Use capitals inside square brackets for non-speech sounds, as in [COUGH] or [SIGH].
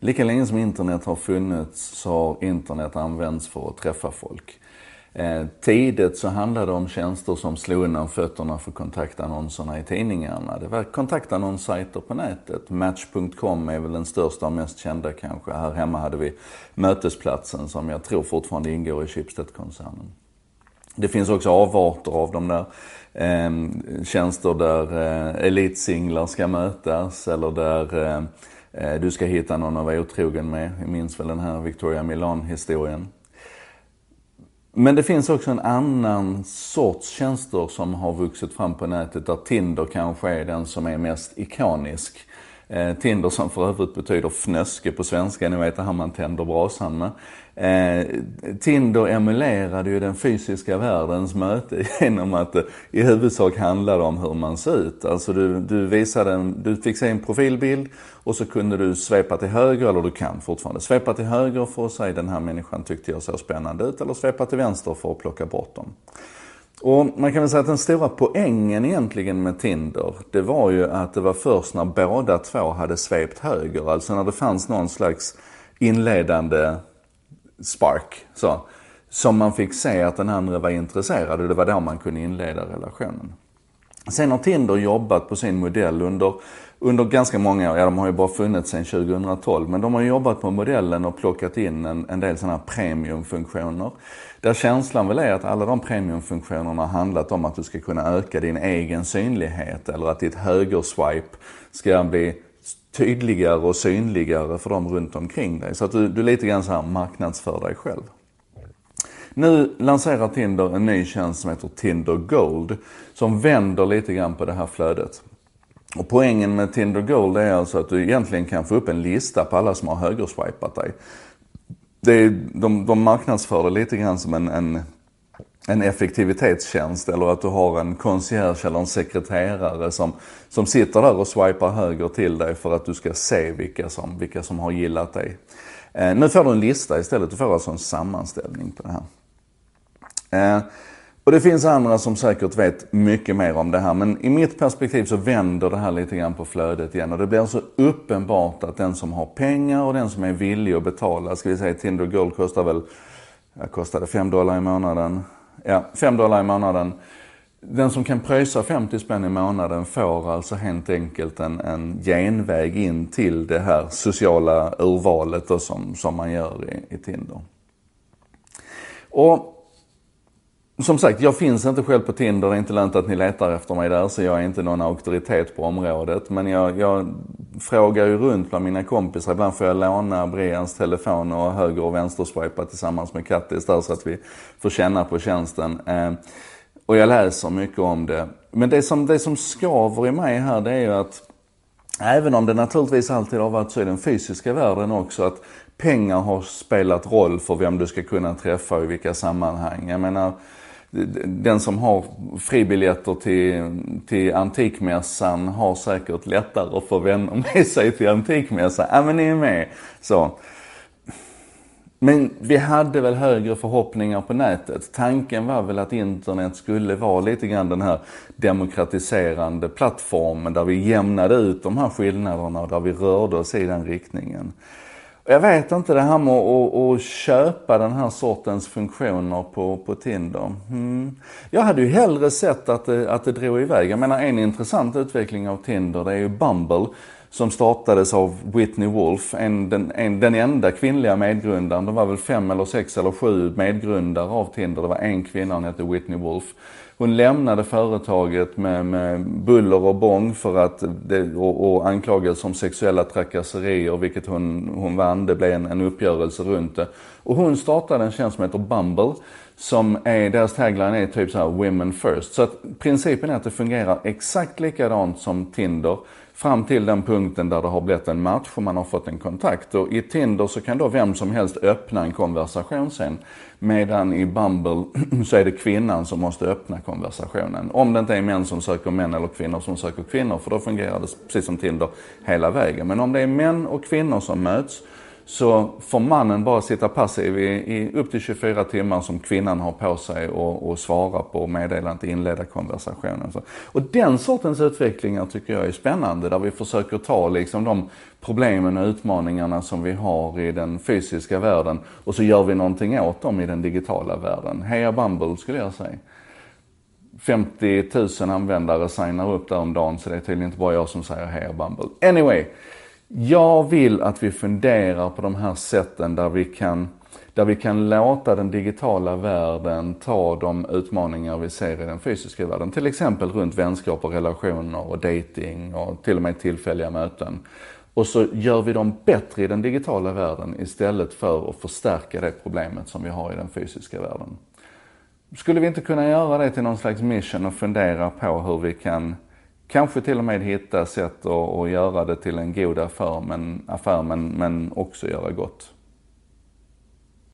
Lika länge som internet har funnits så har internet använts för att träffa folk. Eh, tidigt så handlade det om tjänster som slog undan fötterna för kontaktannonserna i tidningarna. Det var kontaktannonssajter på nätet. Match.com är väl den största och mest kända kanske. Här hemma hade vi Mötesplatsen som jag tror fortfarande ingår i Schibsted-koncernen. Det finns också avarter av de där eh, tjänster där eh, elitsinglar ska mötas eller där eh, Eh, du ska hitta någon att vara otrogen med. Jag minns väl den här Victoria Milan-historien. Men det finns också en annan sorts tjänster som har vuxit fram på nätet där Tinder kanske är den som är mest ikonisk. Eh, Tinder som för övrigt betyder fnöske på svenska, ni vet det här man tänder brasan med. Eh, Tinder emulerade ju den fysiska världens möte [LAUGHS] genom att det i huvudsak handlade om hur man ser ut. Alltså du, du visade en, du fick se en profilbild och så kunde du svepa till höger, eller du kan fortfarande svepa till höger för att säga den här människan tyckte jag såg spännande ut, eller svepa till vänster för att plocka bort dem. Och man kan väl säga att den stora poängen egentligen med Tinder, det var ju att det var först när båda två hade svept höger, alltså när det fanns någon slags inledande spark, så, som man fick se att den andra var intresserad och det var då man kunde inleda relationen. Sen har Tinder jobbat på sin modell under, under ganska många år, ja de har ju bara funnits sedan 2012, men de har jobbat på modellen och plockat in en, en del sådana här premiumfunktioner. Där känslan väl är att alla de premiumfunktionerna har handlat om att du ska kunna öka din egen synlighet eller att ditt högerswipe ska bli tydligare och synligare för dem runt omkring dig. Så att du, du lite grann så här marknadsför dig själv. Nu lanserar Tinder en ny tjänst som heter Tinder Gold som vänder lite grann på det här flödet. Och poängen med Tinder Gold är alltså att du egentligen kan få upp en lista på alla som har högerswipat dig. Det är, de, de marknadsför det lite grann som en, en, en effektivitetstjänst eller att du har en concierge eller en sekreterare som, som sitter där och swipar höger till dig för att du ska se vilka som, vilka som har gillat dig. Eh, nu får du en lista istället, du får alltså en sammanställning på det här. Eh, och det finns andra som säkert vet mycket mer om det här. Men i mitt perspektiv så vänder det här lite grann på flödet igen. Och det blir så uppenbart att den som har pengar och den som är villig att betala, ska vi säga Tinder Gold kostar väl, jag kostade 5 dollar i månaden. Ja, 5 dollar i månaden. Den som kan pröjsa 50 spänn i månaden får alltså helt enkelt en, en genväg in till det här sociala urvalet då som, som man gör i, i Tinder. Och som sagt, jag finns inte själv på Tinder. Det är inte lönt att ni letar efter mig där, så jag är inte någon auktoritet på området. Men jag, jag frågar ju runt bland mina kompisar. Ibland får jag låna Brians telefon och höger och vänsterswipa tillsammans med Kattis där så att vi får känna på tjänsten. Eh, och jag läser mycket om det. Men det som, det som skaver i mig här, det är ju att Även om det naturligtvis alltid har varit så i den fysiska världen också att pengar har spelat roll för vem du ska kunna träffa och i vilka sammanhang. Jag menar, den som har fribiljetter till, till Antikmässan har säkert lättare att få vänner med [LAUGHS] sig till Antikmässan. Ja men ni är med. Så. Men vi hade väl högre förhoppningar på nätet. Tanken var väl att internet skulle vara lite grann den här demokratiserande plattformen där vi jämnade ut de här skillnaderna och där vi rörde oss i den riktningen. Jag vet inte det här med att, att köpa den här sortens funktioner på, på Tinder. Mm. Jag hade ju hellre sett att det, att det drog iväg. Jag menar en intressant utveckling av Tinder det är ju Bumble som startades av Whitney Wolf, en, den, en, den enda kvinnliga medgrundaren. Det var väl fem eller sex eller sju medgrundare av Tinder. Det var en kvinna, hon hette Whitney Wolf. Hon lämnade företaget med, med buller och bång för att det, och, och anklagelser om sexuella trakasserier, vilket hon, hon vann. Det blev en, en uppgörelse runt det. Och hon startade en tjänst som heter Bumble, som är, deras tagline är typ så här women first. Så att principen är att det fungerar exakt likadant som Tinder fram till den punkten där det har blivit en match och man har fått en kontakt. Och i Tinder så kan då vem som helst öppna en konversation sen. Medan i Bumble [CLEARS THROAT] så är det kvinnan som måste öppna konversationen. Om det inte är män som söker män eller kvinnor som söker kvinnor, för då fungerar det precis som Tinder hela vägen. Men om det är män och kvinnor som möts så får mannen bara sitta passiv i, i upp till 24 timmar som kvinnan har på sig och, och svara på meddelandet, inleda konversationen. Så. Och den sortens utvecklingar tycker jag är spännande, där vi försöker ta liksom de problemen och utmaningarna som vi har i den fysiska världen och så gör vi någonting åt dem i den digitala världen. Heja Bumble skulle jag säga. 50 000 användare signar upp där om dagen så det är tydligen inte bara jag som säger heja Bumble. Anyway, jag vill att vi funderar på de här sätten där vi kan där vi kan låta den digitala världen ta de utmaningar vi ser i den fysiska världen. Till exempel runt vänskap och relationer och dating och till och med tillfälliga möten. Och så gör vi dem bättre i den digitala världen istället för att förstärka det problemet som vi har i den fysiska världen. Skulle vi inte kunna göra det till någon slags mission och fundera på hur vi kan kanske till och med hitta sätt att, att göra det till en god affär men, affär, men, men också göra gott?